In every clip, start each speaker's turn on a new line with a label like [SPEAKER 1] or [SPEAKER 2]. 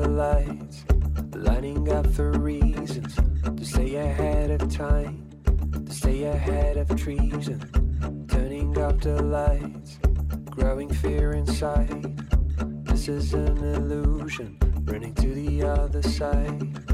[SPEAKER 1] lights, lining up for reasons to stay ahead of time, to stay ahead of treason. Turning up the lights, growing fear inside. This is an illusion, running to the other side.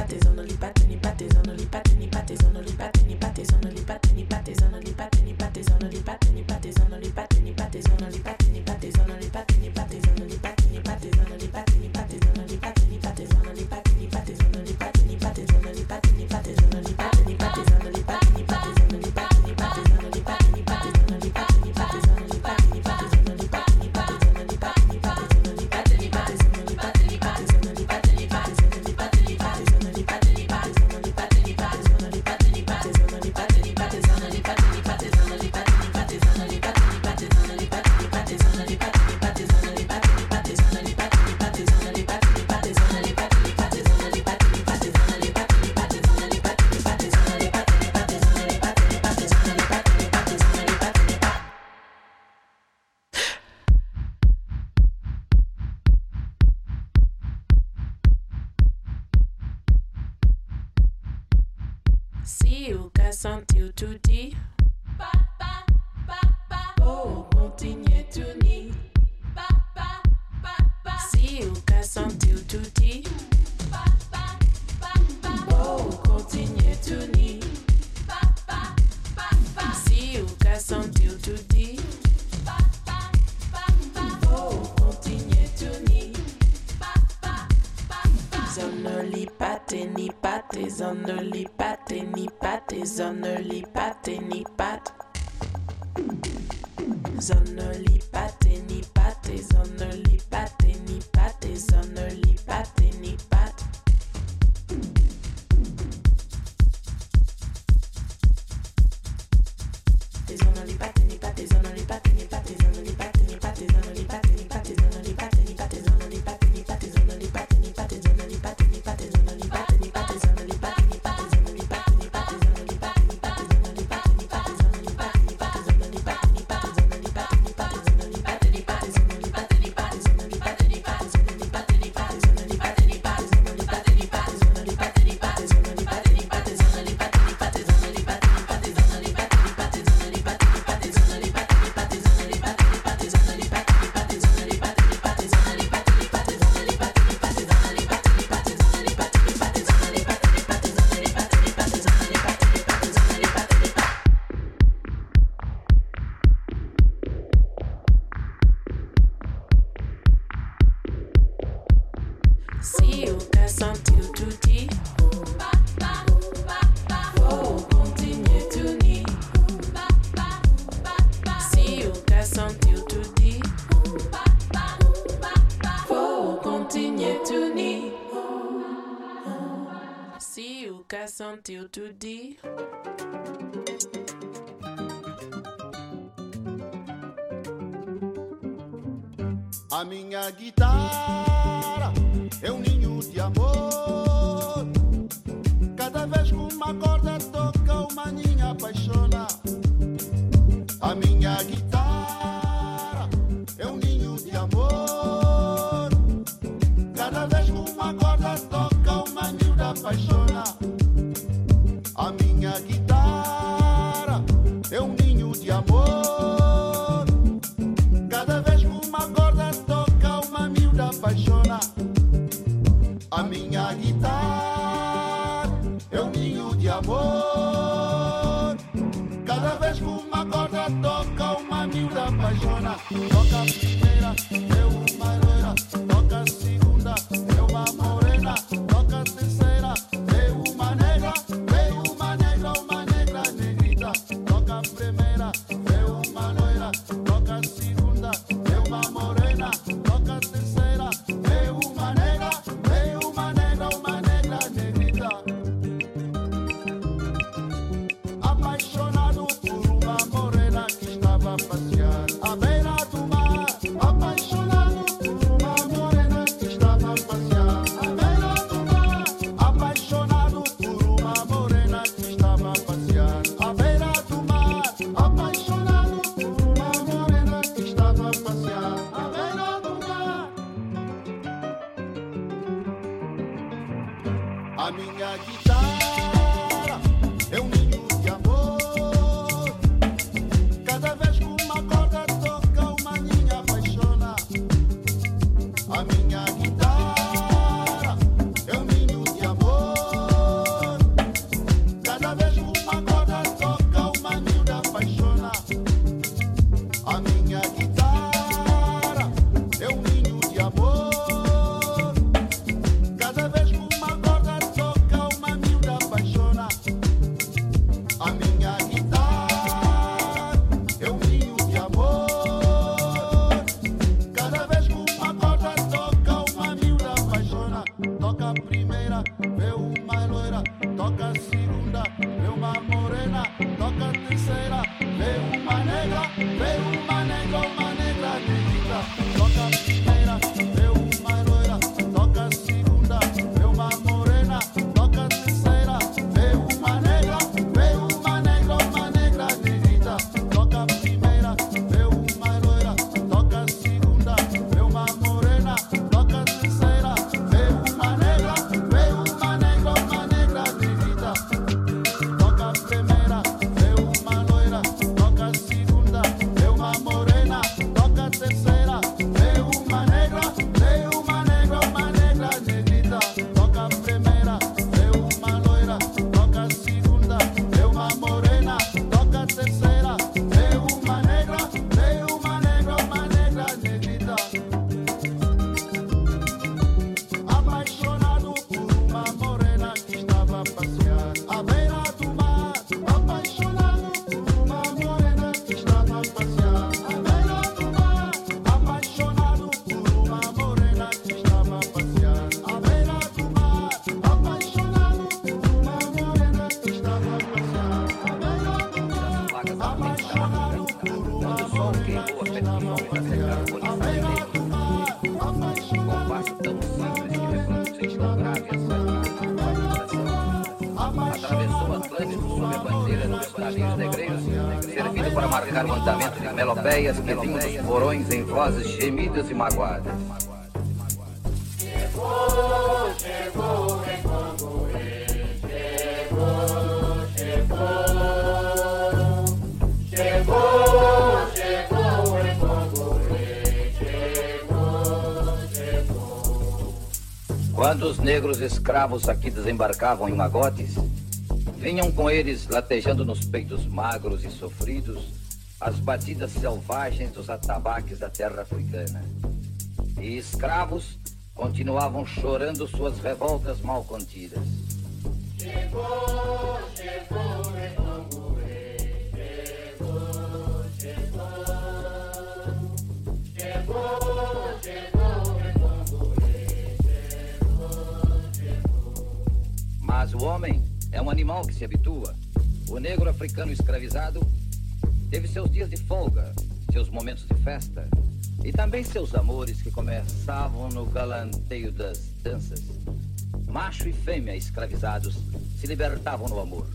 [SPEAKER 1] pas tes ondes, on lit
[SPEAKER 2] until today.
[SPEAKER 3] A minha guitarra A minha guitarra é um ninho de amor. Cada vez que uma corda toca, uma miúda apaixona. Toca
[SPEAKER 4] vozes gemidas e magoadas.
[SPEAKER 5] Chegou, chegou chegou, chegou, chegou.
[SPEAKER 4] Quando os negros escravos aqui desembarcavam em magotes, vinham com eles latejando nos peitos magros e sofridos as batidas selvagens dos atabaques da terra africana. E escravos continuavam chorando suas revoltas mal contidas.
[SPEAKER 5] Chegou, chegou.
[SPEAKER 4] Mas o homem é um animal que se habitua. O negro africano escravizado Teve seus dias de folga, seus momentos de festa e também seus amores que começavam no galanteio das danças. Macho e fêmea escravizados se libertavam no amor.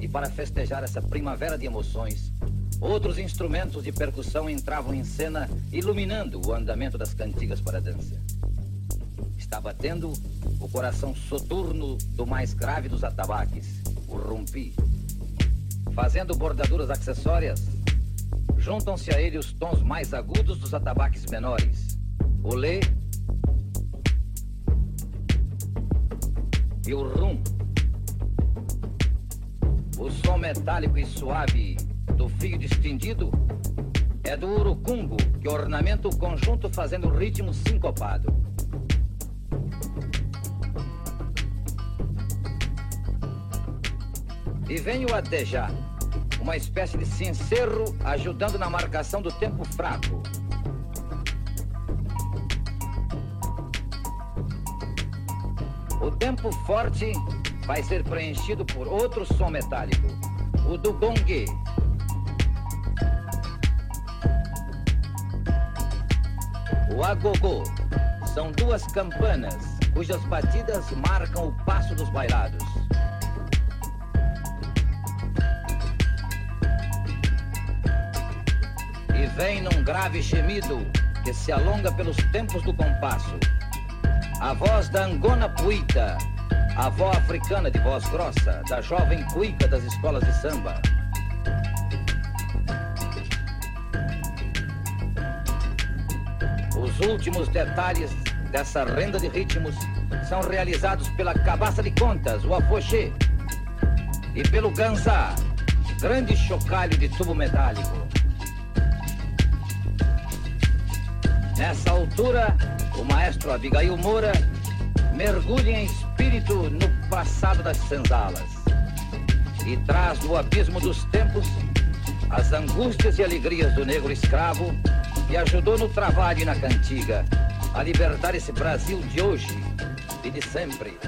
[SPEAKER 4] E para festejar essa primavera de emoções, outros instrumentos de percussão entravam em cena, iluminando o andamento das cantigas para a dança. Está batendo o coração soturno do mais grave dos atabaques, o rumpi. Fazendo bordaduras acessórias, juntam-se a ele os tons mais agudos dos atabaques menores. O lê e o rum. O som metálico e suave do fio distinguido é do urucungo que ornamenta o conjunto fazendo ritmo sincopado. E vem o adejá, uma espécie de cencerro ajudando na marcação do tempo fraco. O tempo forte vai ser preenchido por outro som metálico, o do gongue. O agogô são duas campanas cujas batidas marcam o passo dos bailados. Vem num grave gemido que se alonga pelos tempos do compasso. A voz da Angona Puita, A avó africana de voz grossa, da jovem cuica das escolas de samba. Os últimos detalhes dessa renda de ritmos são realizados pela cabaça de contas, o afoxê, e pelo ganzá, grande chocalho de tubo metálico. Nessa altura, o maestro Abigail Moura mergulha em espírito no passado das senzalas e traz do abismo dos tempos as angústias e alegrias do negro escravo que ajudou no trabalho e na cantiga a libertar esse Brasil de hoje e de sempre.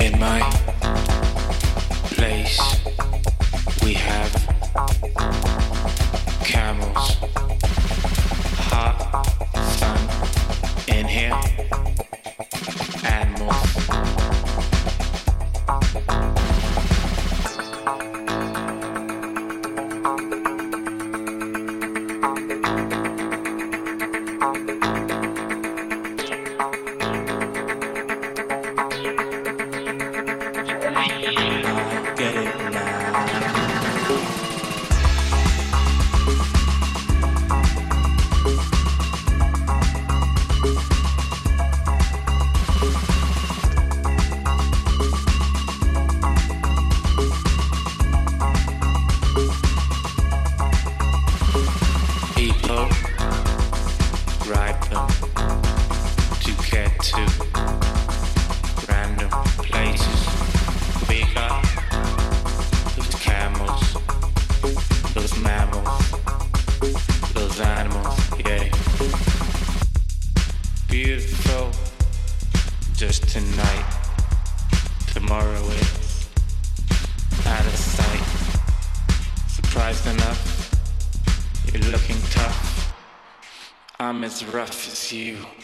[SPEAKER 5] In my place,
[SPEAKER 6] we have camels. you.